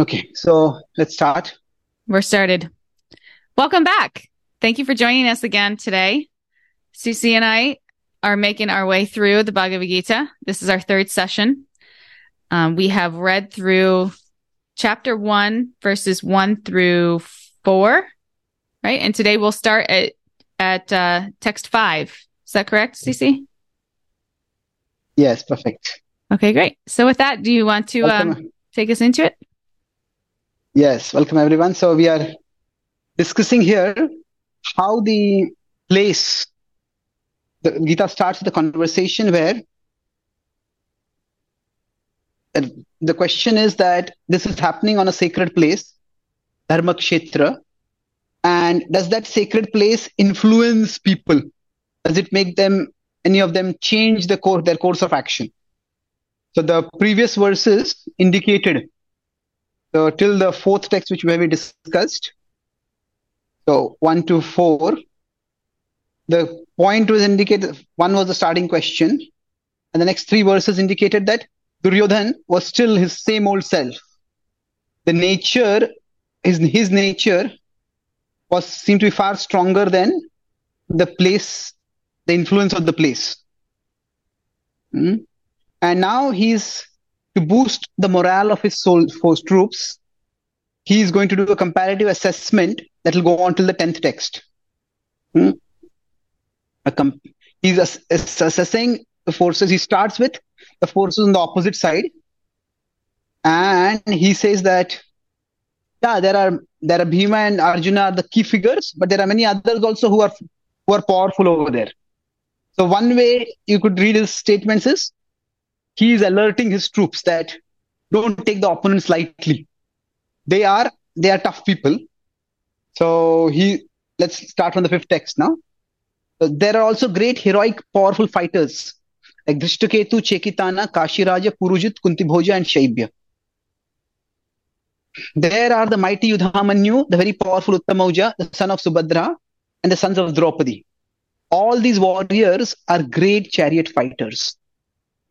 Okay, so let's start. We're started. Welcome back. Thank you for joining us again today. Susie and I are making our way through the Bhagavad Gita. This is our third session. Um, we have read through chapter one, verses one through four, right? And today we'll start at at uh, text five. Is that correct, Cece? Yes, perfect. Okay, great. So with that, do you want to um, take us into it? Yes, welcome everyone. So we are discussing here how the place the Gita starts the conversation where uh, the question is that this is happening on a sacred place, Dharma Kshetra, and does that sacred place influence people? Does it make them any of them change the course their course of action? So the previous verses indicated so till the fourth text which we have discussed. So one to four. The point was indicated one was the starting question, and the next three verses indicated that Duryodhan was still his same old self. The nature, his his nature was seemed to be far stronger than the place, the influence of the place. Hmm? And now he's to boost the morale of his force troops. He is going to do a comparative assessment that will go on till the tenth text. Hmm? He's ass- assessing the forces. He starts with the forces on the opposite side, and he says that yeah, there are there are Bhima and Arjuna are the key figures, but there are many others also who are who are powerful over there. So one way you could read his statements is he is alerting his troops that don't take the opponents lightly. They are they are tough people. So he let's start from the fifth text now. There are also great heroic, powerful fighters like Drishtaketu, Chekitana, Kashiraja, Purujit, Kuntibhoja, and Shaibya. There are the mighty Yudhamanyu, the very powerful Uttamauja, the son of Subhadra, and the sons of Draupadi. All these warriors are great chariot fighters.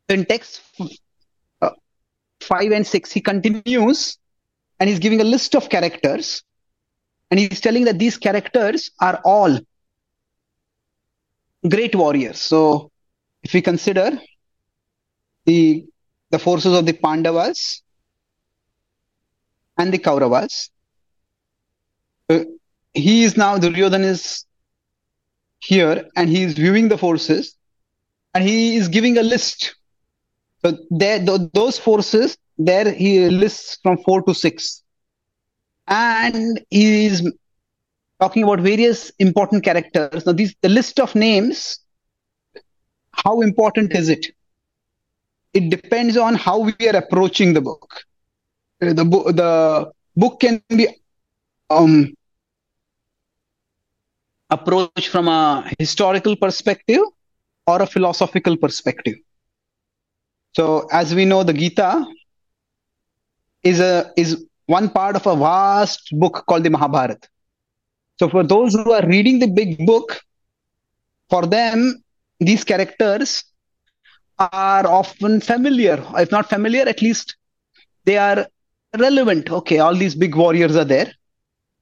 In text uh, 5 and 6, he continues and he's giving a list of characters. And he's telling that these characters are all great warriors. So if we consider the the forces of the Pandavas, and the Kauravas. Uh, he is now, Duryodhan is here and he is viewing the forces and he is giving a list. So there, th- those forces, there he lists from four to six. And he is talking about various important characters. Now, these, the list of names, how important is it? It depends on how we are approaching the book the book the book can be um, approached from a historical perspective or a philosophical perspective. So, as we know, the Gita is a is one part of a vast book called the Mahabharata. So, for those who are reading the big book, for them these characters are often familiar. If not familiar, at least they are relevant. Okay, all these big warriors are there.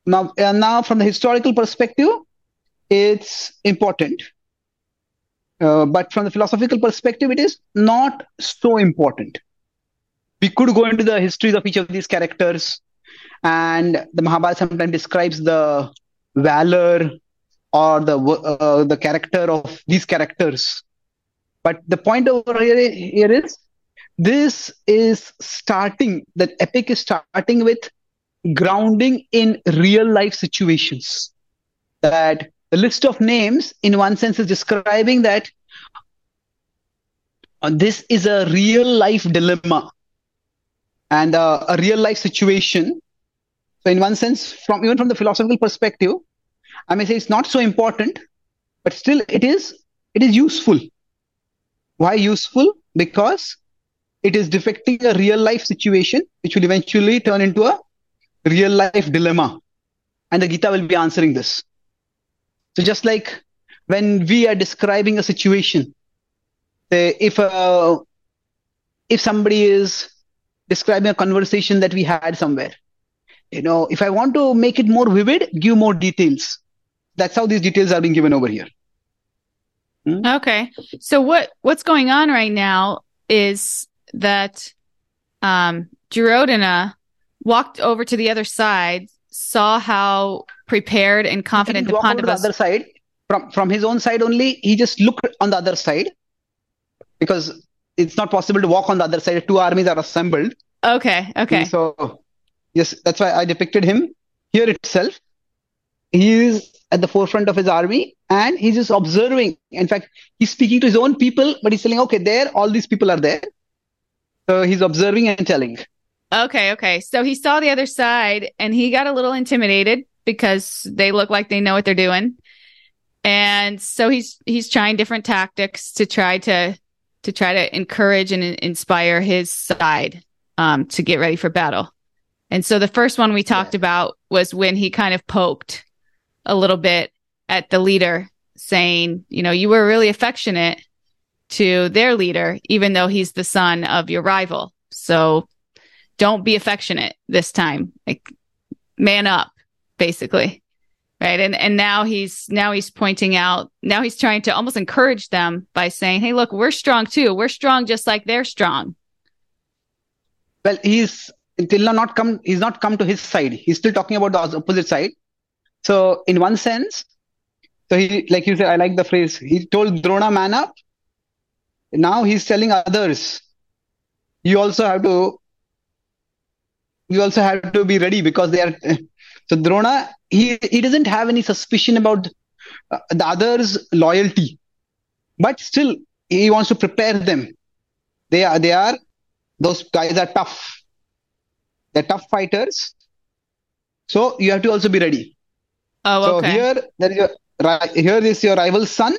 Now, now from the historical perspective, it's important. Uh, but from the philosophical perspective, it is not so important. We could go into the histories of each of these characters, and the Mahabharata sometimes describes the valor or the uh, the character of these characters. But the point over here, here is this is starting that epic is starting with grounding in real life situations that the list of names in one sense is describing that uh, this is a real life dilemma and uh, a real life situation so in one sense from even from the philosophical perspective i may say it's not so important but still it is it is useful why useful because it is depicting a real life situation which will eventually turn into a real life dilemma. And the Gita will be answering this. So just like when we are describing a situation, if uh, if somebody is describing a conversation that we had somewhere. You know, if I want to make it more vivid, give more details. That's how these details are being given over here. Hmm? Okay. So what what's going on right now is that um walked over to the other side, saw how prepared and confident the Pandavas. The other side, from from his own side only, he just looked on the other side because it's not possible to walk on the other side. Two armies are assembled. Okay. Okay. So yes, that's why I depicted him here itself. He is at the forefront of his army and he's just observing. In fact, he's speaking to his own people, but he's telling, okay, there, all these people are there. So he's observing and telling. Okay, okay. So he saw the other side and he got a little intimidated because they look like they know what they're doing. And so he's he's trying different tactics to try to to try to encourage and inspire his side um, to get ready for battle. And so the first one we talked yeah. about was when he kind of poked a little bit at the leader, saying, you know, you were really affectionate to their leader, even though he's the son of your rival. So don't be affectionate this time. Like man up, basically. Right. And, and now he's, now he's pointing out, now he's trying to almost encourage them by saying, Hey, look, we're strong too. We're strong just like they're strong. Well, he's now not come, he's not come to his side. He's still talking about the opposite side. So in one sense, so he, like you said, I like the phrase. He told Drona, man up. Now he's telling others, you also have to you also have to be ready because they are so drona he he doesn't have any suspicion about uh, the others loyalty. But still he wants to prepare them. They are they are those guys are tough. They're tough fighters. So you have to also be ready. Oh okay. so here there is your here is your rival's son.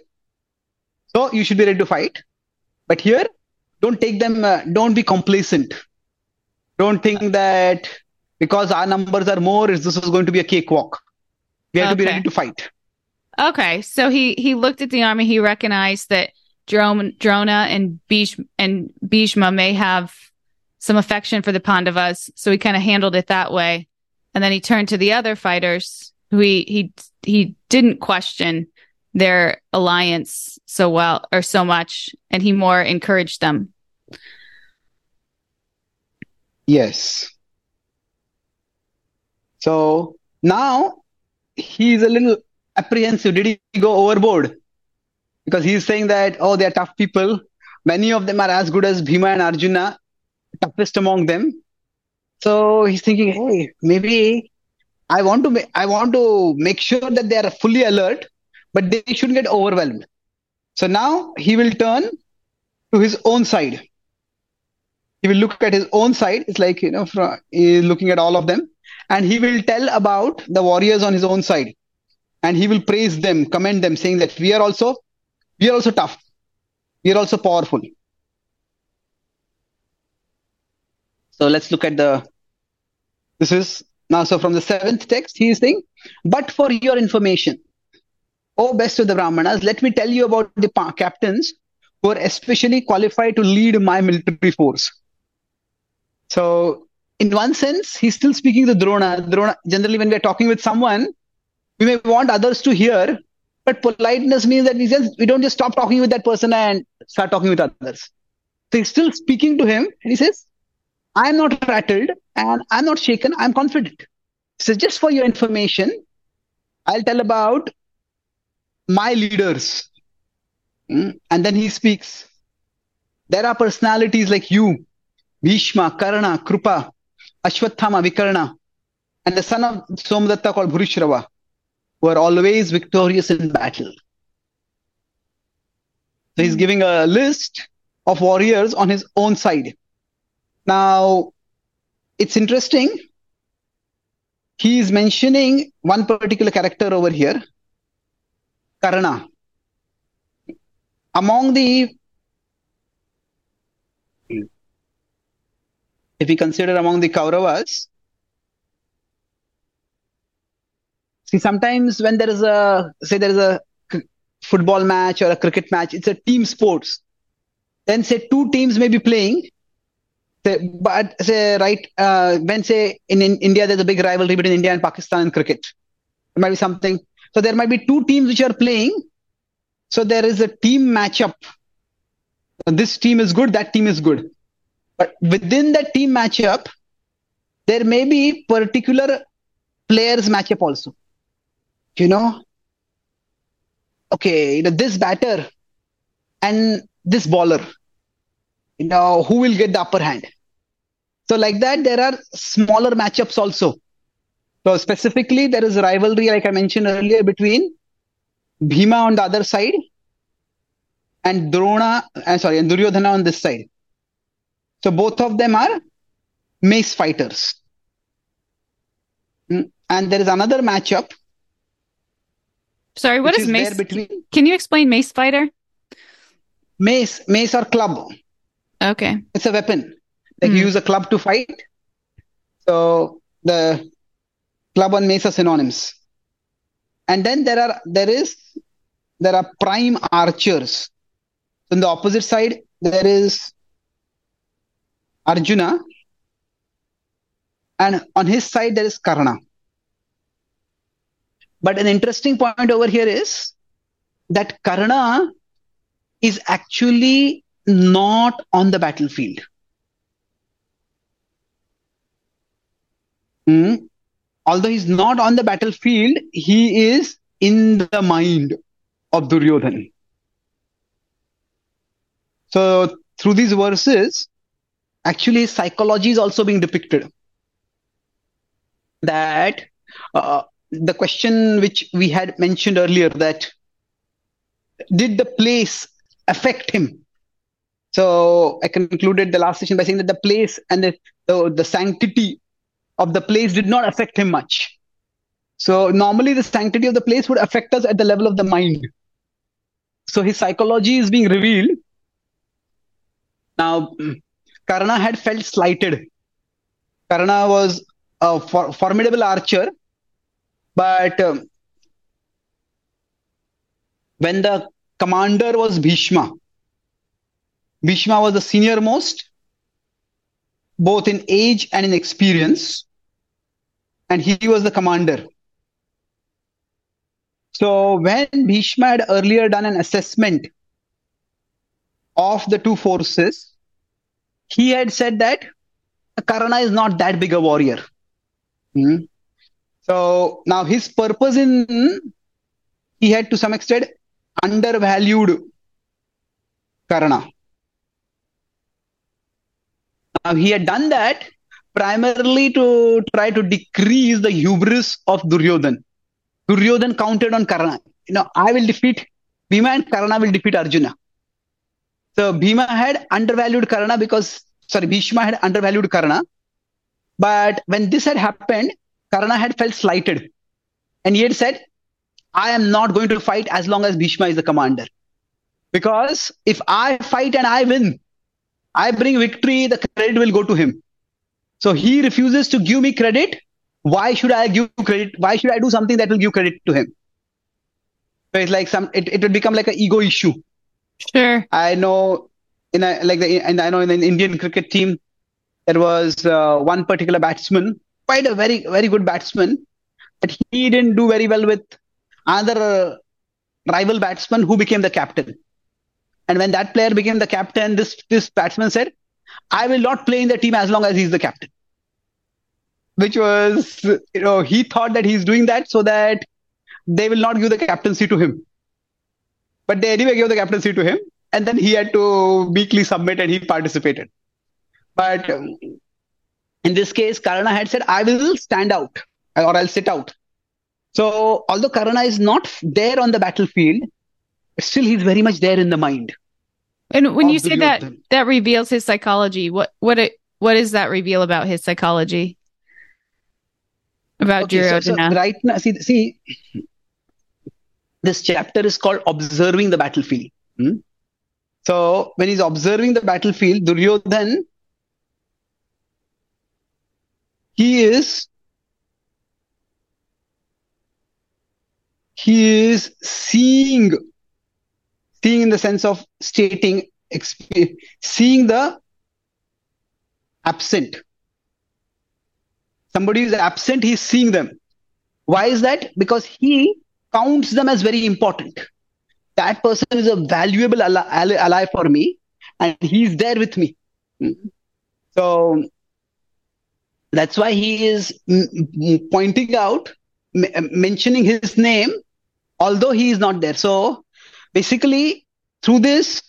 So you should be ready to fight. But here don't take them uh, don't be complacent. Don't think that because our numbers are more, this is going to be a cakewalk. We have okay. to be ready to fight. Okay, so he he looked at the army. He recognized that Drona, Drona and Bhishma, and Bhishma may have some affection for the Pandavas, so he kind of handled it that way. And then he turned to the other fighters, who he he he didn't question their alliance so well or so much, and he more encouraged them. Yes. So now he's a little apprehensive. Did he go overboard? Because he's saying that, oh, they're tough people. Many of them are as good as Bhima and Arjuna, toughest among them. So he's thinking, hey, maybe I want to, ma- I want to make sure that they are fully alert, but they shouldn't get overwhelmed. So now he will turn to his own side he will look at his own side. It's like, you know, from, he's looking at all of them and he will tell about the warriors on his own side and he will praise them, commend them, saying that we are also, we are also tough. We are also powerful. So let's look at the, this is now, so from the seventh text, he is saying, but for your information, oh best of the Brahmanas, let me tell you about the captains who are especially qualified to lead my military force. So in one sense, he's still speaking to Drona. Drona, generally when we're talking with someone, we may want others to hear, but politeness means that we just we don't just stop talking with that person and start talking with others. So he's still speaking to him, and he says, "I'm not rattled and I'm not shaken. I'm confident." So just for your information, I'll tell about my leaders. Hmm? And then he speaks. There are personalities like you Bhishma, Karna, Krupa, Ashwathama, Vikarna, and the son of Somadatta called Bhurishrava were always victorious in battle. So he's hmm. giving a list of warriors on his own side. Now, it's interesting. He is mentioning one particular character over here, Karna. Among the if we consider among the Kauravas, see, sometimes when there is a, say, there is a football match or a cricket match, it's a team sports. Then, say, two teams may be playing. say, but say right uh, when say in, in India there's a big rivalry between India and Pakistan in cricket. There might be something. So there might be two teams which are playing. So there is a team matchup. This team is good. That team is good. But within that team matchup, there may be particular players matchup also. You know, okay, you know, this batter and this bowler, you know, who will get the upper hand? So like that, there are smaller matchups also. So specifically, there is rivalry, like I mentioned earlier, between Bhima on the other side and Drona, uh, sorry, and Duryodhana on this side. So both of them are mace fighters. Mm, And there is another matchup. Sorry, what is is mace? between Can you explain mace fighter? mace, mace or club. Okay. It's a weapon. Like Hmm. you use a club to fight. So the club and mace are synonyms. And then there are there is there are prime archers. On the opposite side, there is Arjuna. And on his side, there is Karna. But an interesting point over here is that Karna is actually not on the battlefield. Hmm. Although he's not on the battlefield, he is in the mind of Duryodhan. So through these verses, actually psychology is also being depicted. That uh, the question which we had mentioned earlier that did the place affect him? So I concluded the last session by saying that the place and the, the, the sanctity of the place did not affect him much. So normally the sanctity of the place would affect us at the level of the mind. So his psychology is being revealed. Now, Karna had felt slighted. Karna was a for- formidable archer, but um, when the commander was Bhishma, Bhishma was the senior most, both in age and in experience, and he was the commander. So when Bhishma had earlier done an assessment of the two forces, he had said that Karna is not that big a warrior. Hmm. So now his purpose in he had to some extent undervalued Karna. Now he had done that primarily to try to decrease the hubris of Duryodhan. Duryodhan counted on Karna. You know, I will defeat Bhima and Karna will defeat Arjuna. So Bhima had undervalued Karna because, sorry, Bhishma had undervalued Karna. But when this had happened, Karna had felt slighted. And he had said, I am not going to fight as long as Bhishma is the commander. Because if I fight and I win, I bring victory, the credit will go to him. So he refuses to give me credit. Why should I give credit? Why should I do something that will give credit to him? So it's like some, it, it would become like an ego issue. Sure. I know in a, like the, and I know in an Indian cricket team, there was uh, one particular batsman, quite a very, very good batsman, but he didn't do very well with another rival batsman who became the captain. And when that player became the captain, this, this batsman said, I will not play in the team as long as he's the captain. Which was, you know, he thought that he's doing that so that they will not give the captaincy to him. But they anyway gave the captaincy to him, and then he had to meekly submit and he participated. But um, in this case, Karna had said, I will stand out or I'll sit out. So, although Karna is not there on the battlefield, still he's very much there in the mind. And when you say that that reveals his psychology, what what it what does that reveal about his psychology? About Okay, so, so right now, see, see, this chapter is called Observing the Battlefield. Hmm? So, when he's observing the battlefield, Duryodhan, he is he is seeing seeing in the sense of stating seeing the absent. Somebody is absent, he's seeing them. Why is that? Because he counts them as very important. That person is a valuable ally, ally for me, and he's there with me. Hmm. So that's why he is pointing out, mentioning his name, although he is not there. So basically, through this,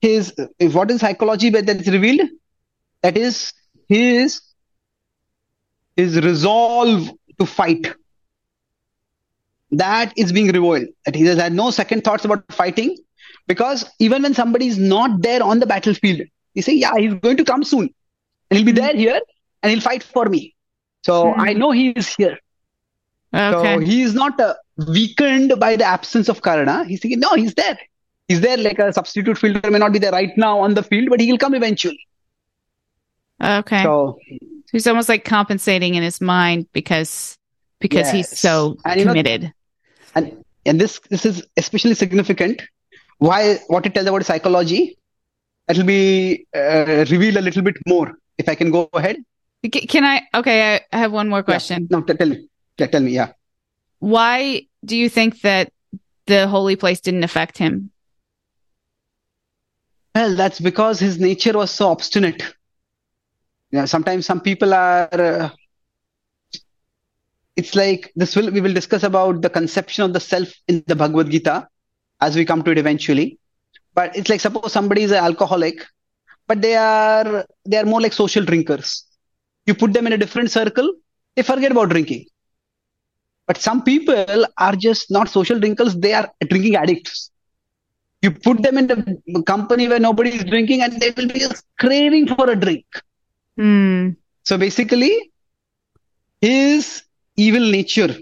his what is psychology that is revealed? That is his his resolve to fight. That is being revealed. That he has had no second thoughts about fighting, because even when somebody is not there on the battlefield, he say, "Yeah, he's going to come soon, and he'll be there here, and he'll fight for me." So hmm. I know he is here. Okay. So he is not uh, weakened by the absence of Karna. He's thinking, no, he's there. He's there like a substitute fielder may not be there right now on the field, but he will come eventually. Okay. So he's almost like compensating in his mind because because yes. he's so and, committed. Know, and and this this is especially significant. Why what it tells about psychology? Will be uh, revealed a little bit more. If I can go ahead. Can I? Okay, I have one more question. Yeah. No, tell me. Yeah, tell me. Yeah. Why do you think that the holy place didn't affect him? Well, that's because his nature was so obstinate. Yeah, sometimes some people are. Uh, it's like this will we will discuss about the conception of the self in the Bhagavad Gita as we come to it eventually. But it's like suppose somebody is an alcoholic, but they are they are more like social drinkers. You put them in a different circle, they forget about drinking. But some people are just not social drinkers; they are drinking addicts you put them in a company where nobody is drinking and they will be craving for a drink. Mm. So basically, his evil nature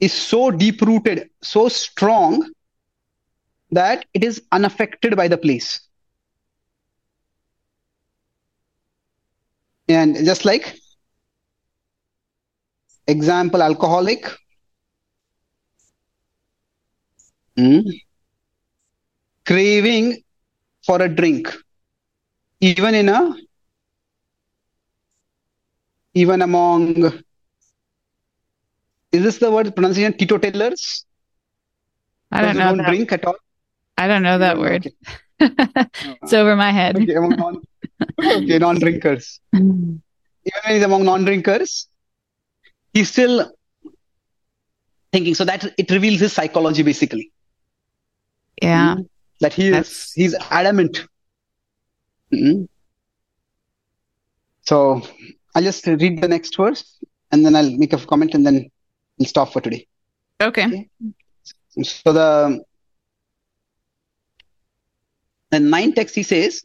is so deep rooted, so strong that it is unaffected by the place. And just like example, alcoholic. Mm craving for a drink, even in a even among is this the word pronunciation Tito teetotalers? I don't know. Don't drink at all. I don't know that word. it's over my head. Okay, among non, okay, non-drinkers. even when he's among non-drinkers, he's still thinking. So that it reveals his psychology basically. Yeah. Mm-hmm that he is he's adamant. Mm-hmm. So I'll just read the next verse and then I'll make a comment and then we'll stop for today. Okay. okay? So the the ninth text he says,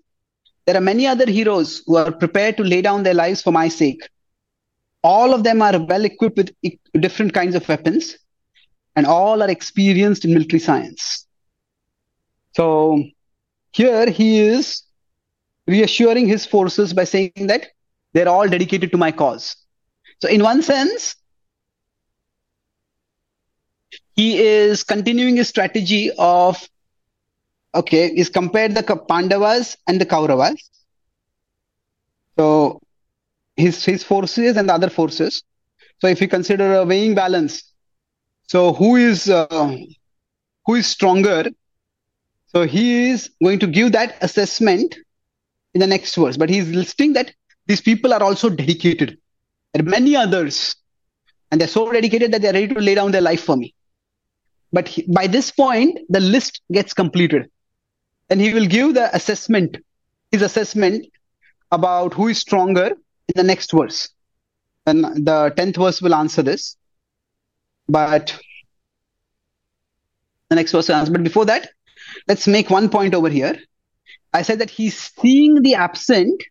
There are many other heroes who are prepared to lay down their lives for my sake. All of them are well equipped with different kinds of weapons, and all are experienced in military science. So here he is reassuring his forces by saying that they're all dedicated to my cause. So, in one sense, he is continuing his strategy of okay, is compared the Pandavas and the Kauravas. So, his his forces and the other forces. So, if we consider a weighing balance, so who is uh, who is stronger so he is going to give that assessment in the next verse, but he's listing that these people are also dedicated. There are many others, and they're so dedicated that they're ready to lay down their life for me. But he, by this point, the list gets completed. And he will give the assessment, his assessment about who is stronger in the next verse. And the 10th verse will answer this. But the next verse will answer. But before that, let's make one point over here. I said that he's seeing the absent,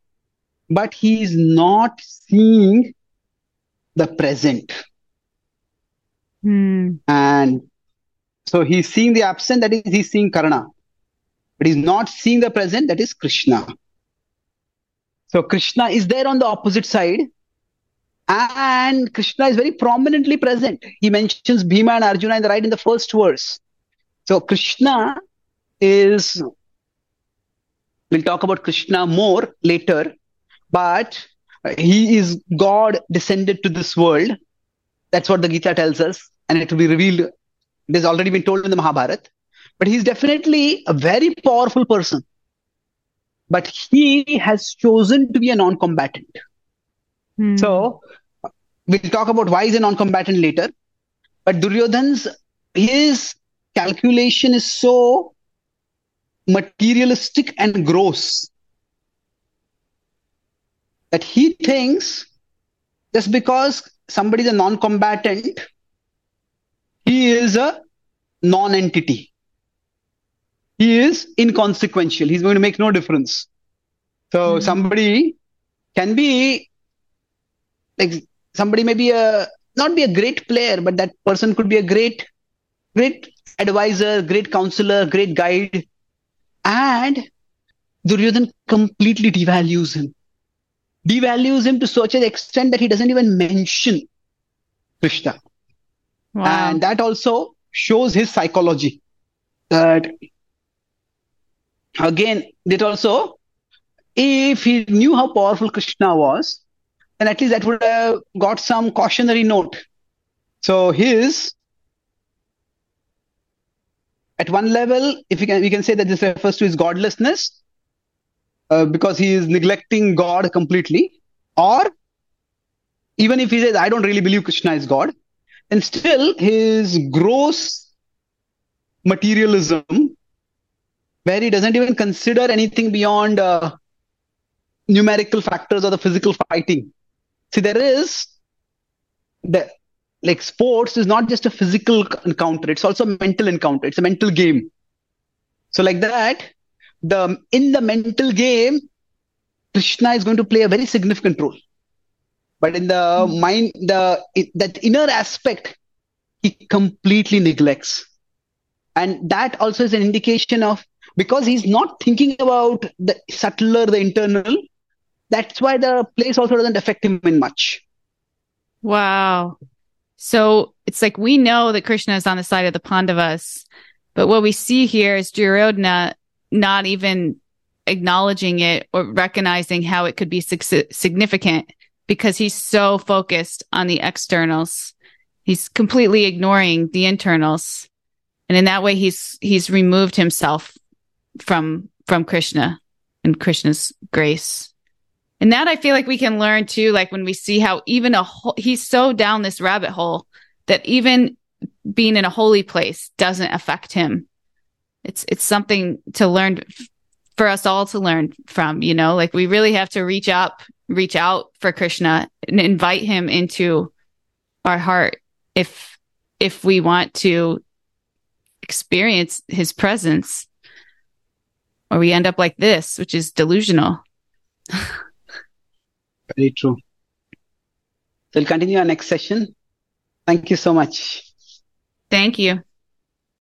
but he's not seeing the present. Hmm. And so he's seeing the absent, that is, he's seeing Karna. But he's not seeing the present, that is Krishna. So Krishna is there on the opposite side. And Krishna is very prominently present. He mentions Bhima and Arjuna in the right in the first verse. So Krishna is We'll talk about Krishna more later, but he is God descended to this world. That's what the Gita tells us, and it will be revealed. It has already been told in the Mahabharata. But he's definitely a very powerful person. But he has chosen to be a non combatant. Hmm. So we'll talk about why he's a non combatant later. But Duryodhan's his calculation is so materialistic and gross that he thinks just because somebody is a non combatant, he is a non entity. He is inconsequential. He's going to make no difference. So Mhm. somebody can be like somebody may be a not be a great player, but that person could be a great, great advisor, great counselor, great guide. And Duryodhan completely devalues him. Devalues him to such an extent that he doesn't even mention Krishna. Wow. And that also shows his psychology. That again, that also, if he knew how powerful Krishna was, then at least that would have got some cautionary note. So his, at one level, if we can, we can say that this refers to his godlessness, uh, because he is neglecting God completely, or even if he says, "I don't really believe Krishna is God," then still his gross materialism, where he doesn't even consider anything beyond uh, numerical factors or the physical fighting. See, there is that like sports is not just a physical encounter; it's also a mental encounter. It's a mental game. So, like that, the in the mental game, Krishna is going to play a very significant role. But in the hmm. mind, the it, that inner aspect, he completely neglects, and that also is an indication of because he's not thinking about the subtler, the internal. That's why the place also doesn't affect him in much. Wow. So it's like we know that Krishna is on the side of the Pandavas, but what we see here is Duryodhana not even acknowledging it or recognizing how it could be sig- significant because he's so focused on the externals. He's completely ignoring the internals. And in that way, he's, he's removed himself from, from Krishna and Krishna's grace. And that I feel like we can learn too, like when we see how even a, he's so down this rabbit hole that even being in a holy place doesn't affect him. It's, it's something to learn for us all to learn from, you know, like we really have to reach up, reach out for Krishna and invite him into our heart if, if we want to experience his presence or we end up like this, which is delusional. Very true. So we'll continue our next session. Thank you so much. Thank you.